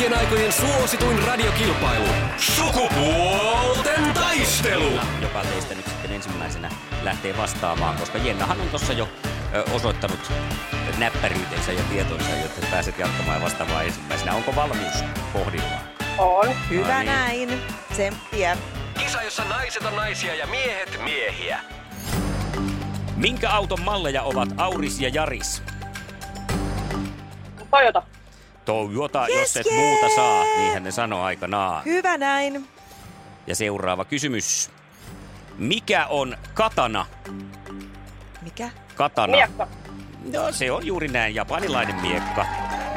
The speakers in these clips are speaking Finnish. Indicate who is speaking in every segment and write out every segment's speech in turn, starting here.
Speaker 1: kaikkien aikojen suosituin radiokilpailu. Sukupuolten taistelu.
Speaker 2: Joka teistä nyt sitten ensimmäisenä lähtee vastaamaan, koska Jennahan on tuossa jo osoittanut näppäryytensä ja tietonsa, jotta pääset jatkamaan ja vastaamaan ensimmäisenä. Onko valmius kohdillaan?
Speaker 3: On.
Speaker 4: Hyvä
Speaker 2: No niin.
Speaker 4: näin. Tsemppiä.
Speaker 1: Kisa, jossa naiset on naisia ja miehet miehiä.
Speaker 2: Minkä auton malleja ovat Auris ja Jaris?
Speaker 3: Toyota.
Speaker 2: Toyota,
Speaker 4: Yes,
Speaker 2: jos et
Speaker 4: yes!
Speaker 2: muuta saa, niinhän ne sanoo aikanaan.
Speaker 4: Hyvä näin.
Speaker 2: Ja seuraava kysymys. Mikä on katana?
Speaker 4: Mikä?
Speaker 2: Katana.
Speaker 3: Miekka.
Speaker 2: No se on juuri näin, japanilainen miekka.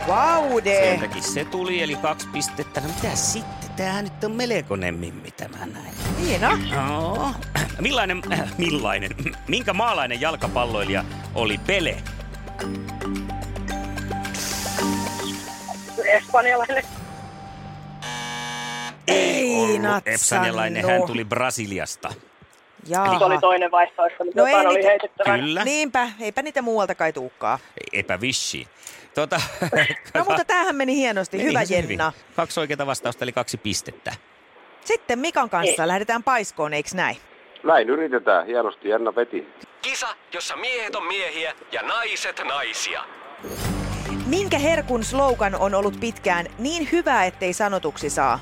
Speaker 4: Vaude.
Speaker 2: Sieltäkin se tuli, eli kaksi pistettä. No mitä sitten? Tämähän nyt on melkoinen mimmi tämä näin.
Speaker 4: Hieno.
Speaker 2: No. Millainen, millainen, minkä maalainen jalkapalloilija oli Pele?
Speaker 3: Espanjalainen.
Speaker 4: Ei
Speaker 2: ollut. Espanjalainen, hän tuli Brasiliasta.
Speaker 3: Se oli toinen vaihtoehto, mutta
Speaker 4: No ei
Speaker 3: oli
Speaker 4: niitä-
Speaker 3: heitettävä.
Speaker 2: Kyllä,
Speaker 4: Niinpä, eipä niitä muualta kai tuukkaa.
Speaker 2: epävissi. Tota,
Speaker 4: No mutta tämähän meni hienosti.
Speaker 2: Meni
Speaker 4: Hyvä
Speaker 2: se hyvin.
Speaker 4: Jenna.
Speaker 2: Kaksi oikeita vastausta, eli kaksi pistettä.
Speaker 4: Sitten Mikan kanssa lähdetään paiskoon, eiks näin?
Speaker 5: Näin yritetään. Hienosti Jenna veti.
Speaker 1: Kisa, jossa miehet on miehiä ja naiset naisia.
Speaker 4: Minkä herkun slogan on ollut pitkään niin hyvä, ettei sanotuksi saa?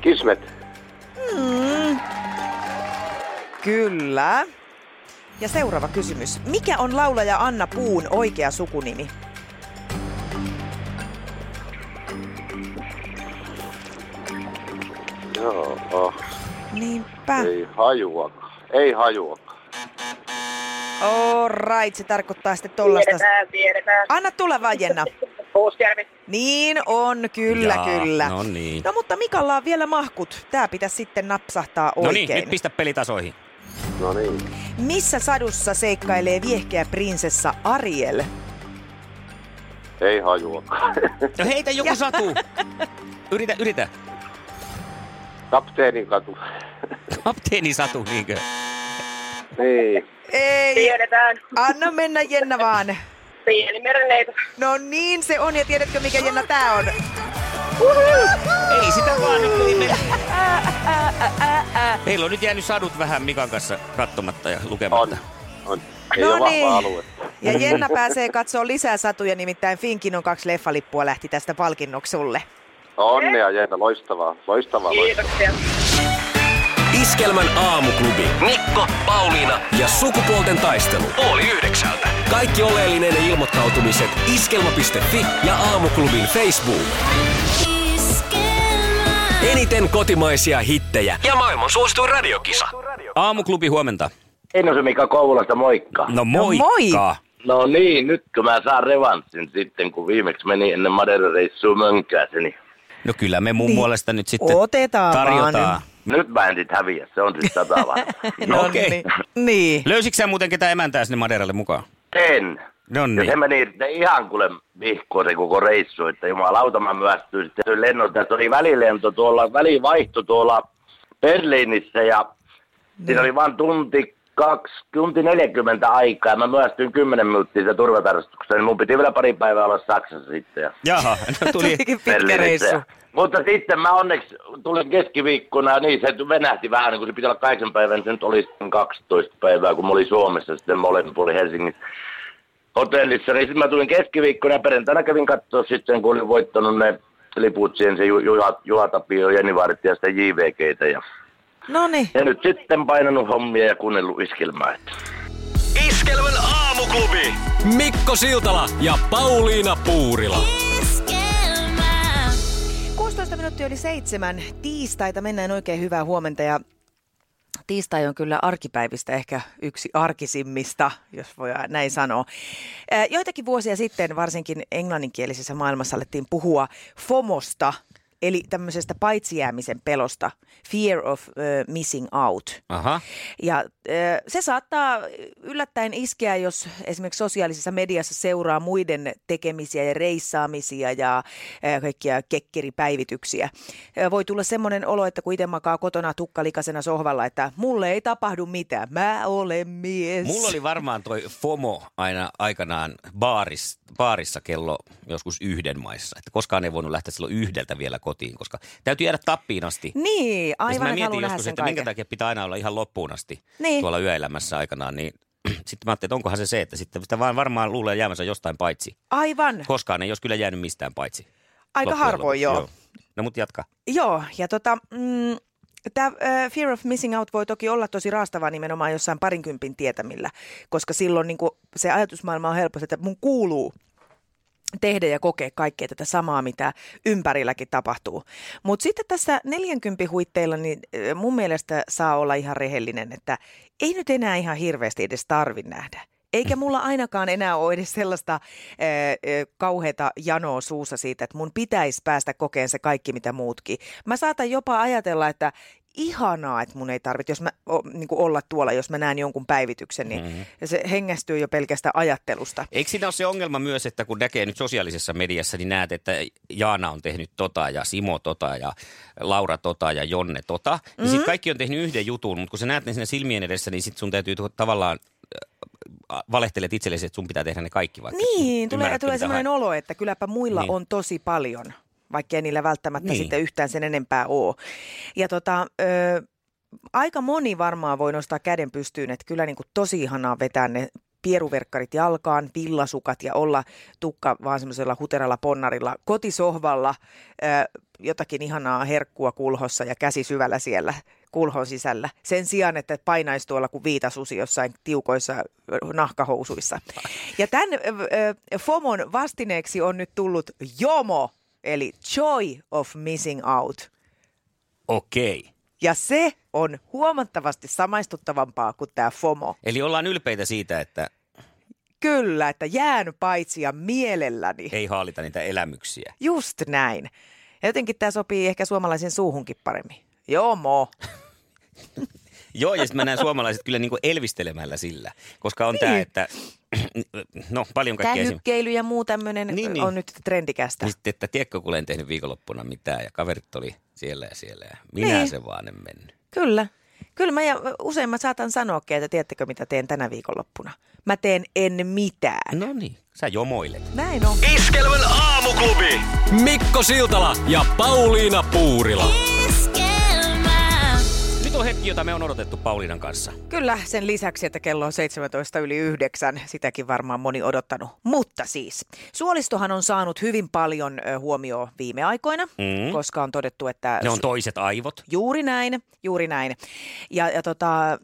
Speaker 5: Kismet.
Speaker 4: Mm. Kyllä. Ja seuraava kysymys. Mikä on laulaja Anna Puun oikea sukunimi?
Speaker 5: Joo, oh,
Speaker 4: Niinpä.
Speaker 5: ei hajuakaan. Ei hajuakaan.
Speaker 4: All right, se tarkoittaa sitten tollasta.
Speaker 3: Tiedetään, tiedetään.
Speaker 4: Anna tulla vaan, Jenna. Niin on, kyllä,
Speaker 2: Jaa,
Speaker 4: kyllä.
Speaker 2: no niin.
Speaker 4: No mutta Mikalla on vielä mahkut. Tää pitäisi sitten napsahtaa
Speaker 2: No
Speaker 4: oikein.
Speaker 2: niin, nyt pistä pelitasoihin.
Speaker 5: No niin.
Speaker 4: Missä sadussa seikkailee viehkeä prinsessa Ariel?
Speaker 5: Ei hajuakaan.
Speaker 2: No heitä joku satu. Yritä, yritä.
Speaker 5: Kapteenin katu.
Speaker 2: Kapteeni Satu, niinkö?
Speaker 5: Niin.
Speaker 4: Ei,
Speaker 3: Tiedetään.
Speaker 4: anna mennä Jenna vaan.
Speaker 3: Pieni merenneito.
Speaker 4: No niin se on, ja tiedätkö mikä Jenna tää on?
Speaker 2: Ei sitä vaan nyt ei mene. Meillä on nyt jäänyt sadut vähän Mikan kanssa katsomatta ja
Speaker 5: On.
Speaker 2: lukematta.
Speaker 5: on. Ei
Speaker 4: No niin.
Speaker 5: alue.
Speaker 4: Ja Jenna pääsee katsoa lisää satuja, nimittäin Finkin on kaksi leffalippua lähti tästä palkinnoksi sulle.
Speaker 5: Onnea Jenna, loistavaa. Loistavaa, loistavaa.
Speaker 3: Kiitoksia.
Speaker 1: Iskelmän aamuklubi. Mikko, Pauliina ja sukupuolten taistelu. Oli yhdeksältä. Kaikki oleellinen ilmoittautumiset iskelma.fi ja aamuklubin Facebook. Eniten kotimaisia hittejä ja maailman suosituin radiokisa.
Speaker 2: Aamuklubi huomenta.
Speaker 6: Heinosen Mika Kouvolasta, moikka.
Speaker 2: No moikka.
Speaker 4: moi.
Speaker 6: No niin, nyt kun mä saan revanssin sitten, kun viimeksi meni ennen Madeira-reissua mönkääsi, niin
Speaker 2: No kyllä me mun
Speaker 4: Niin.
Speaker 2: puolesta nyt sitten
Speaker 4: Otetaan
Speaker 2: tarjotaan.
Speaker 4: vaan.
Speaker 6: Nyt mä en häviä, se on sitten sata vaan.
Speaker 4: No
Speaker 2: Okei.
Speaker 4: niin. niin.
Speaker 2: Löysitkö sä muuten ketään emäntää sinne Maderalle mukaan?
Speaker 6: En.
Speaker 2: No
Speaker 6: Ja
Speaker 2: niin.
Speaker 6: se meni sitten ihan kuule vihkoon se koko reissu, että jumalauta mä myöstyin sitten lennolta. Tässä oli välilento tuolla, välivaihto tuolla Berliinissä ja siinä oli vain tunti kaksi, tunti 40 aikaa. Mä myöstyin 10 minuuttia se turvatarkastuksessa, niin mun piti vielä pari päivää olla Saksassa sitten. Ja
Speaker 2: Jaha, no tuli.
Speaker 4: Pitkä reissu.
Speaker 6: Mutta sitten mä onneksi tulin keskiviikkona, niin se venähti vähän, niin kun se piti olla kahdeksan päivää, niin se nyt oli sitten 12 päivää, kun mä olin Suomessa sitten molemmin puolin Helsingin hotellissa. Niin sitten mä tulin keskiviikkona ja perjantaina kävin katsoa sitten, kun olin voittanut ne liput siihen, se Ju- Juha, Juha Tapio, Jenni Vaarit ja sitten JVGtä. Ja,
Speaker 4: No niin.
Speaker 6: ja nyt sitten painanut hommia ja kuunnellut iskelmää.
Speaker 1: Iskelmän aamuklubi. Mikko Siltala ja Pauliina Puurila.
Speaker 4: 16 minuuttia yli seitsemän tiistaita. Mennään oikein hyvää huomenta ja Tiistai on kyllä arkipäivistä ehkä yksi arkisimmista, jos voi näin sanoa. Ää, Joitakin vuosia sitten varsinkin englanninkielisessä maailmassa alettiin puhua FOMOsta, eli tämmöisestä paitsijäämisen pelosta, fear of uh, missing out.
Speaker 2: Aha.
Speaker 4: Ja äh, se saattaa yllättäen iskeä, jos esimerkiksi sosiaalisessa mediassa seuraa muiden tekemisiä ja reissaamisia ja äh, kaikkia kekkeripäivityksiä. Äh, voi tulla semmoinen olo, että kun itse makaa kotona tukkalikasena sohvalla, että mulle ei tapahdu mitään, mä olen mies.
Speaker 2: Mulla oli varmaan toi FOMO aina aikanaan baaris, baarissa kello joskus yhden maissa. Että koskaan ei voinut lähteä silloin yhdeltä vielä kotiin, koska täytyy jäädä tappiin asti.
Speaker 4: Niin,
Speaker 2: Ja
Speaker 4: aivan,
Speaker 2: mä
Speaker 4: että
Speaker 2: mietin joskus, että minkä
Speaker 4: kaiken.
Speaker 2: takia pitää aina olla ihan loppuun asti
Speaker 4: Niin.
Speaker 2: tuolla yöelämässä aikanaan, niin sitten mä ajattelin, että onkohan se se, että sitten sitä vaan varmaan luulee jäämänsä jostain paitsi.
Speaker 4: Aivan,
Speaker 2: Koskaan ei olisi kyllä jäänyt mistään paitsi.
Speaker 4: aika
Speaker 2: loppujen
Speaker 4: harvoin
Speaker 2: lopuksi.
Speaker 4: joo.
Speaker 2: No mut jatka.
Speaker 4: Joo, ja tota, mm, tämä fear of missing out voi toki olla tosi raastavaa nimenomaan jossain parinkympin tietämillä, koska silloin niin se ajatusmaailma on helposti, että mun kuuluu tehdä ja kokea kaikkea tätä samaa, mitä ympärilläkin tapahtuu. Mutta sitten tässä 40 huitteilla, niin mun mielestä saa olla ihan rehellinen, että ei nyt enää ihan hirveästi edes tarvi nähdä. Eikä mulla ainakaan enää ole edes sellaista ö, kauheata janoa suussa siitä, että mun pitäisi päästä kokeen se kaikki, mitä muutkin. Mä saatan jopa ajatella, että ihanaa, että mun ei tarvitse, jos mä o, niin olla tuolla, jos mä näen jonkun päivityksen, niin mm-hmm. se hengästyy jo pelkästään ajattelusta.
Speaker 2: Eikö siinä ole se ongelma myös, että kun näkee nyt sosiaalisessa mediassa, niin näet, että Jaana on tehnyt tota ja Simo tota ja Laura tota ja Jonne tota. Mm-hmm. Niin sitten kaikki on tehnyt yhden jutun, mutta kun sä näet ne siinä silmien edessä, niin sitten sun täytyy tavallaan äh, valehtelet itsellesi, että sun pitää tehdä ne kaikki vaikka.
Speaker 4: Niin, tulee, tulee sellainen olo, että kylläpä muilla
Speaker 2: niin.
Speaker 4: on tosi paljon, vaikka ei niillä välttämättä
Speaker 2: Niin.
Speaker 4: sitten yhtään sen enempää ole. Ja tota, ö, aika moni varmaan voi nostaa käden pystyyn, että kyllä niin kuin tosi ihanaa vetää ne pieruverkkarit jalkaan, villasukat ja olla tukka vaan semmoisella huteralla ponnarilla kotisohvalla, ö, jotakin ihanaa herkkua kulhossa ja käsi syvällä siellä kulhon sisällä. Sen sijaan, että painaisi tuolla kuin viitasusi jossain tiukoissa nahkahousuissa. Ja tämän ö, FOMon vastineeksi on nyt tullut JOMO, eli Joy of Missing Out.
Speaker 2: Okei.
Speaker 4: Ja se on huomattavasti samaistuttavampaa kuin tämä FOMO.
Speaker 2: Eli ollaan ylpeitä siitä, että
Speaker 4: Kyllä, että jään paitsi ja mielelläni.
Speaker 2: ei haalita niitä elämyksiä.
Speaker 4: Just näin. Ja jotenkin tämä sopii ehkä suomalaisen suuhunkin paremmin. Jomo.
Speaker 2: Joo, ja sitten mä näen suomalaiset kyllä niin kuin elvistelemällä sillä, koska on tämä,
Speaker 4: Niin.
Speaker 2: että no paljon kaikkea esim.
Speaker 4: Kännykkeily ja muu tämmöinen
Speaker 2: Niin,
Speaker 4: niin, on nyt trendikästä.
Speaker 2: Niin sitten, että tiedätkö, kun en tehnyt viikonloppuna mitään ja kaverit oli siellä ja siellä ja minä
Speaker 4: Niin.
Speaker 2: se vaan en mennyt.
Speaker 4: Kyllä. Kyllä mä ja usein mä saatan sanoakin, että tiedättekö mitä teen tänä viikonloppuna. Mä teen en mitään.
Speaker 2: No niin, sä jomoilet.
Speaker 4: Näin on.
Speaker 1: Iskelmän aamuklubi. Mikko Siltala ja Pauliina Puurila.
Speaker 2: Nyt on hetki, jota me on odotettu Pauliinan kanssa.
Speaker 4: Kyllä, sen lisäksi, että kello on 17 yli 9, sitäkin varmaan moni odottanut. Mutta siis, suolistohan on saanut hyvin paljon huomioon viime aikoina,
Speaker 2: Mm.
Speaker 4: koska on todettu, että...
Speaker 2: Ne on toiset aivot.
Speaker 4: Juuri näin, juuri näin. Ja, ja tota,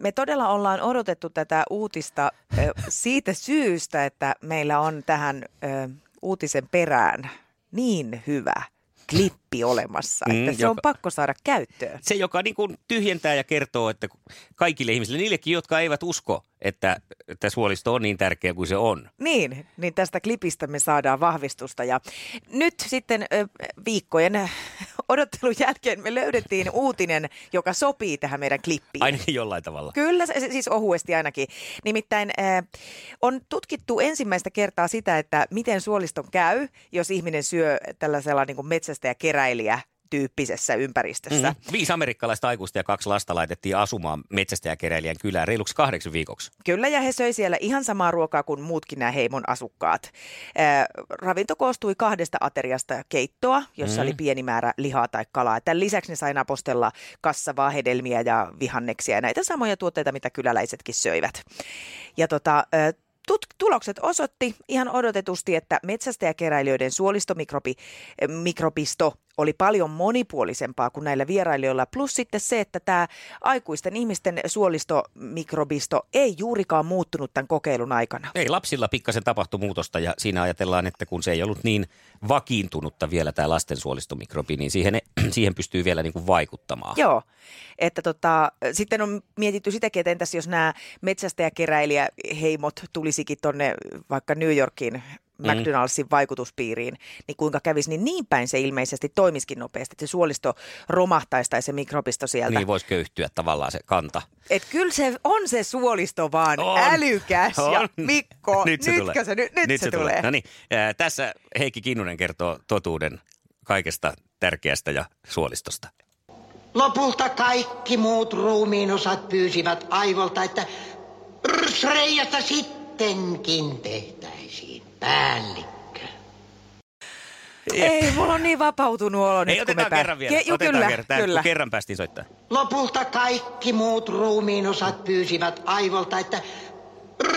Speaker 4: me todella ollaan odotettu tätä uutista siitä syystä, että meillä on tähän ö, uutisen perään niin hyvä klippi olemassa,
Speaker 2: Mm,
Speaker 4: että se on
Speaker 2: joka-
Speaker 4: pakko saada käyttöön.
Speaker 2: Se, joka niin kuin tyhjentää ja kertoo, että kaikille ihmisille, niillekin, jotka eivät usko, että, että suolisto on niin tärkeä kuin se on.
Speaker 4: Niin, niin tästä klipistä me saadaan vahvistusta. Ja nyt sitten viikkojen odottelun jälkeen me löydettiin uutinen, joka sopii tähän meidän klippiin.
Speaker 2: Ainakin jollain tavalla.
Speaker 4: Kyllä, se- siis ohuesti ainakin. Nimittäin äh, on tutkittu ensimmäistä kertaa sitä, että miten suoliston käy, jos ihminen syö tällaisella niin kuin metsästä ja keräilijä tyyppisessä ympäristössä.
Speaker 2: Mm. Viisi amerikkalaista aikuista ja kaksi lasta laitettiin asumaan metsästäjäkeräilijän kylään reiluksi kahdeksi viikoksi.
Speaker 4: Kyllä, ja he söi siellä ihan samaa ruokaa kuin muutkin nämä heimon asukkaat. Äh, ravinto koostui kahdesta ateriasta ja keittoa, jossa
Speaker 2: Mm.
Speaker 4: oli pieni määrä lihaa tai kalaa. Tämän lisäksi ne sai napostella kassavaa hedelmiä ja vihanneksia ja näitä samoja tuotteita, mitä kyläläisetkin söivät. Ja tota, äh, Tut- tulokset osoitti ihan odotetusti, että metsästäjäkeräilijöiden suolistomikrobi, eh, mikrobisto oli paljon monipuolisempaa kuin näillä vierailijoilla. Plus sitten se, että tämä aikuisten ihmisten suolistomikrobisto ei juurikaan muuttunut tämän kokeilun aikana.
Speaker 2: Ei, lapsilla pikkasen tapahtui muutosta ja siinä ajatellaan, että kun se ei ollut niin vakiintunutta vielä tämä lastensuolistomikrobi, niin siihen, siihen pystyy vielä niin kuin vaikuttamaan.
Speaker 4: Joo, että tota, sitten on mietitty sitäkin, että entäs jos nämä metsästäjäkeräilijäheimot tulisikin tonne vaikka New Yorkiin McDonaldsin vaikutuspiiriin, niin kuinka kävisi, niin niin päin se ilmeisesti toimiskin nopeasti, että se suolisto romahtaisi tai se mikrobisto sieltä.
Speaker 2: Niin voisi köyhtyä tavallaan se kanta.
Speaker 4: Et kyllä se on se suolisto vaan
Speaker 2: On.
Speaker 4: älykäs
Speaker 2: On.
Speaker 4: ja Mikko,
Speaker 2: Nyt se
Speaker 4: nytkö
Speaker 2: tulee.
Speaker 4: se, nyt, nyt, se, tulee.
Speaker 2: No niin, ää, tässä Heikki Kinnunen kertoo totuuden kaikesta tärkeästä ja suolistosta.
Speaker 7: Lopulta kaikki muut ruumiin osat pyysivät aivolta, että Sreijasta sittenkin tehtäisiin päällikkö.
Speaker 4: Ei, mulla on niin vapautunut olo nyt,
Speaker 2: Ei,
Speaker 4: kun
Speaker 2: otetaan
Speaker 4: me
Speaker 2: kerran vielä.
Speaker 4: Ke-
Speaker 2: otetaan
Speaker 4: kyllä,
Speaker 2: kerran.
Speaker 4: Kyllä.
Speaker 2: kun kerran päästiin soittaa.
Speaker 7: Lopulta kaikki muut ruumiin osat pyysivät aivolta, että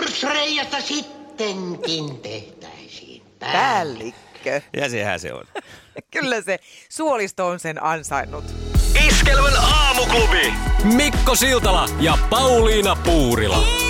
Speaker 7: Sreijasta sittenkin tehtäisiin päällikkö.
Speaker 4: Päällikkö.
Speaker 2: Ja sehän se on.
Speaker 4: Kyllä se suolisto on sen ansainnut.
Speaker 1: Iskelmän aamuklubi. Mikko Siltala ja Pauliina Puurila.
Speaker 8: Iskelmää.